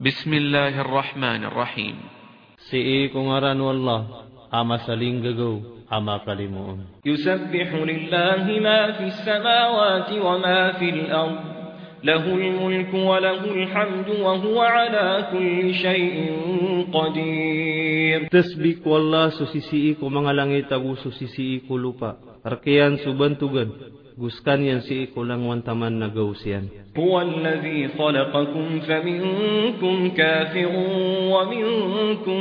بسم الله الرحمن الرحيم سئي كنغران والله أما سلين غغو أما كلمون يسبح لله ما في السماوات وما في الأرض له الملك وله الحمد وهو على كل شيء قدير تسبيك والله سسيسي ko mga langit agu susisi ko lupa. Subantugan. guskan yan si ikulang wan taman gawusian. Huwa alladhi khalaqakum faminkum kafirun wa minkum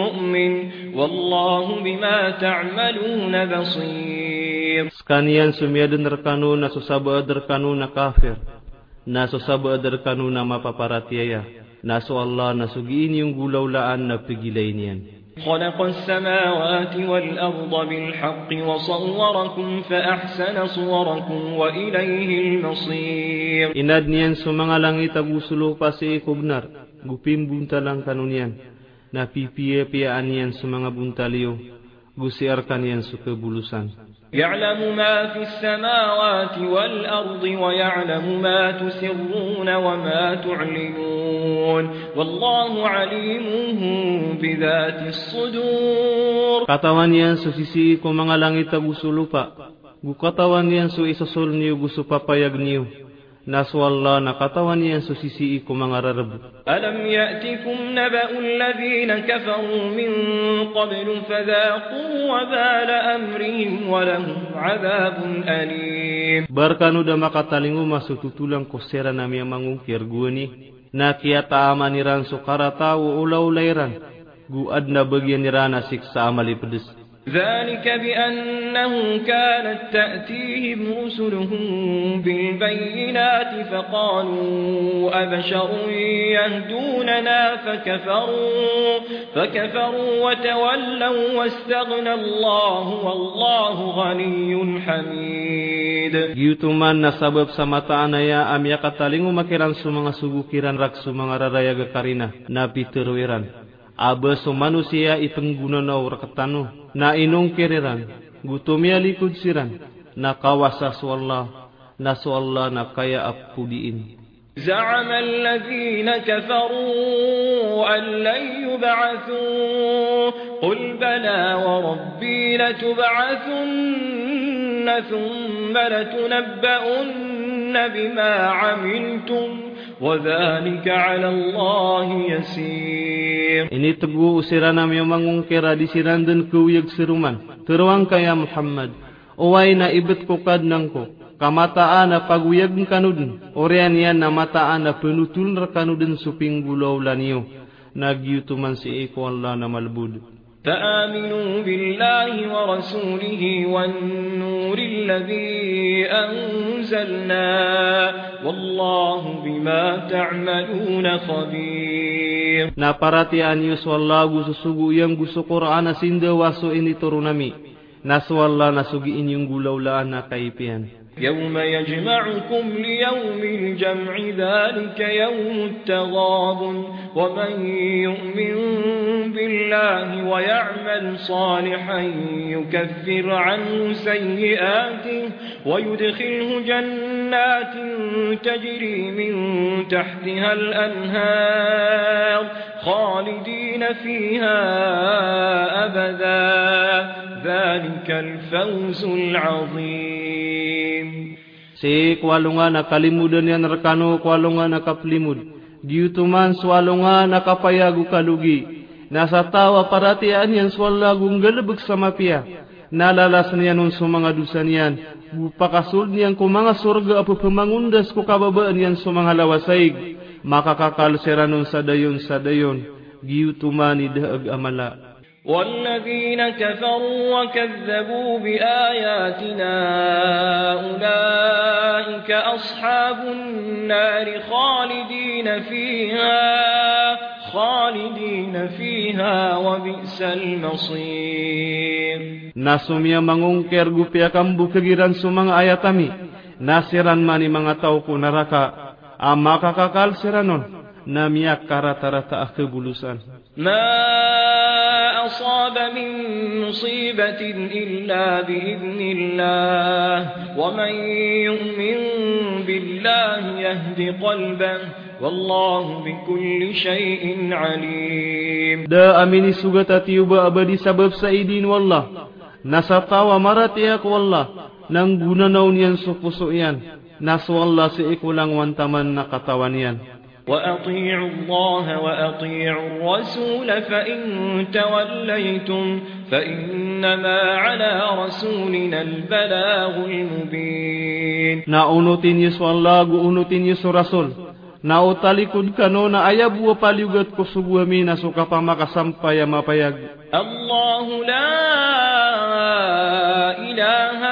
mu'min wallahu bima ta'maluna basir. Guskan yan sumiyadun rekanu na susabad rekanu na kafir. Na susabad rekanu na mapaparatiaya. Na su Allah na sugiin yung gulaulaan na pigilain yan. خلق السماوات والأرض بالحق وصوركم فأحسن صوركم وإليه المصير. إ ن أ د ن ي ن كبنر غبين بنتا لأن كانونيان نا في في انيان سمع بنتا ليو غسير كانيان سكبولوسان يعلم ما في السماوات والأرض ويعلم ما تسرون وما تعلمون والله عليم بذات الصدور. قطوان ينسو سيسي كما لانيتا غوسو قطوان ينسو اسسول نيو غوسو بابا يغنيو Naswallah nakatawan yang susisi iku mangararab. Alam yatikum naba'u ladhina kafaru min qablu fadhaqu wa bala amrihim wa lahum 'adhabun alim. Barkanu da makatalingu masuk tutulang kosera nami yang mangungkir guni. Nakiyata amaniran sukara tau ulau lairan. Gu adna bagian nirana siksa amali pedes. ذلك بأنه كانت تأتيهم رسلهم بالبينات فقالوا أبشر يهدوننا فكفروا, فكفروا وتولوا واستغنى الله والله غني حميد. يتمنى سبب سمتانا يا أم يقتلين مكران سمع سبوكيران رك سمع رريا كارينا نبي ترويران Aba sa manusia ipengguna na urakatano na inong kiriran. Gutumya likod siran na kawasa swalla na swalla na kaya apudiin. زعم الذين كفروا أن لن يبعثوا قل بلى وربي لتبعثن ثم لتنبؤن بما عملتم وذلك على الله يسير Ini teguh usiran na may mangungkira di siran dan kuyag siruman. Teruang kaya Muhammad. Uway na ibet ko kadnang ko. Kamataan na paguyag kanudin. Orian yan na mataan na penutul na kanudin suping gulaw laniyo. Nagyutuman si iko Allah na malbud. فآمنوا بالله ورسوله والنور الذي أنزلنا والله بما تعملون خبير. نا پراتي ان يوسو الله غوسو سوغو يم غوسو واسو اني ترونامي Nasugi inyong gulaw laan na kaipian. يوم يجمعكم ليوم الجمع ذلك يوم التغاب ومن يؤمن بالله ويعمل صالحا يكفر عنه سيئاته ويدخله جنات تجري من تحتها الأنهار خالدين فيها أبدا ذلك الفوز العظيم Si kwalunga na kalimudan yan rekano kwalunga na kaplimud. Giutuman swalunga na kapayagu kalugi. Nasa tawa paratian yan swalagung galabag sa mapia. Nalalas niyan nun sa mga dusa niyan. Bupakasul niyan kung mga surga apo pamangundas ko kababaan yan sa mga lawasaig. Makakakalsera nun sa dayon sa dayon. Giutuman ni daag amala. والذين كفروا وكذبوا بآياتنا أولئك أصحاب النار خالدين فيها خالدين فيها وبئس المصير Nasumya mangungker gupya kambu kegiran sumang ayatami. Nasiran mani mga tao ko naraka. Ama kakakal siranon. Namiyak karatarata akebulusan. ما أصاب من مصيبة إلا بإذن الله ومن يؤمن بالله يهد قلبه والله بكل شيء عليم. دا أمين سوغتا تيوبا أبدي سبب سيدين والله نسطا ومرت ياك والله نانغونا نونيان سوكو سوئيان ناس والله سيكو لانوان تمنى قطوانيان وأطيعوا الله وأطيعوا الرسول فإن توليتم فإنما على رسولنا البلاغ المبين نا أونتين يسو الله أونتين يسو رسول na utalikud kano na ayabu wa paliugat ko subuhami na suka pa makasampaya mapayag. Allahu la ilaha.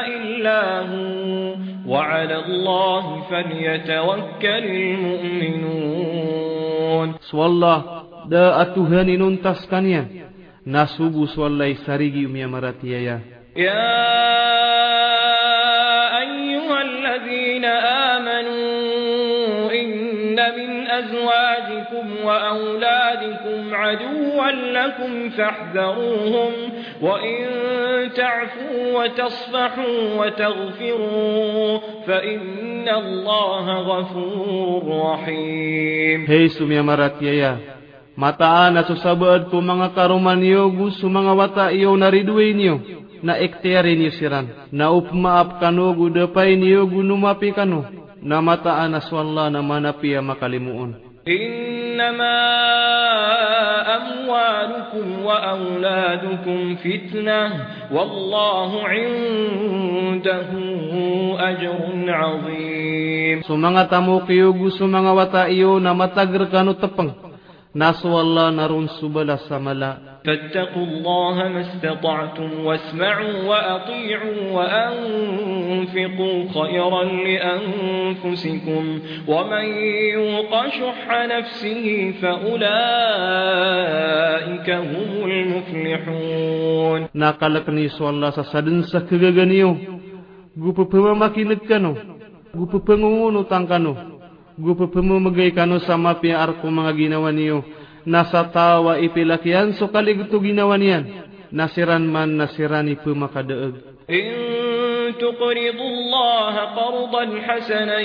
وعلى الله فليتوكل المؤمنون. سوالا دا اتهاني ننتسكنيا ناسوبو سوالا يساريجي يا مراتيا يا. أيها الذين آمنوا أزواجكم وأولادكم عدوا لكم فاحذروهم وإن تعفوا وتصفحوا وتغفروا فإن الله غفور رحيم Hey sumya maratiyaya. Mataan na susabad ko mga karuman niyo, gusto mga wata iyo nariduay niyo. Na ektere niyo siran. Na upmaap kano, gudapay niyo, gunumapi kano. na mataan aswalla na manapia makalimuun. Innama amwalukum wa auladukum fitnah, wallahu indahu ajrun azim. Sumanga tamu kiyugu sumanga wata iyo na matagrkanu tepeng. naswallah narun subala samala. فاتقوا الله ما استطعتم واسمعوا وأطيعوا وأنفقوا خيرا لأنفسكم ومن يوق شح نفسه فأولئك هم المفلحون. نقل كنيس والله سسدن سكغغنيو. غوب بمماكي نكنو غوب بمونو تنكنو غوب بممغيكنو سما بيأركم ونيو nasatawa ipilakian sukali gitu ginawanian nasiran man nasiran ipu maka deeg تُقْرِضُ اللَّهَ قَرْضًا حَسَنًا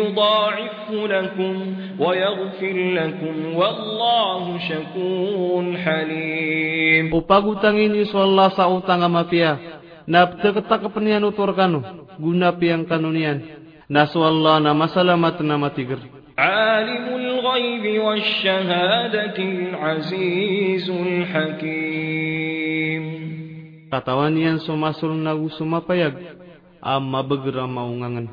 يُضَاعِفْهُ لَكُمْ وَيَغْفِرْ لَكُمْ وَاللَّهُ شَكُورٌ halim. Upagu tangin yu sualla sa utang amapia. Na kepenian. Guna piang kanunian. Na na masalamat na matiger Alimu الغيب والشهادة العزيز الحكيم. تتوانيان سما سرنا أما بقرا ما ونغن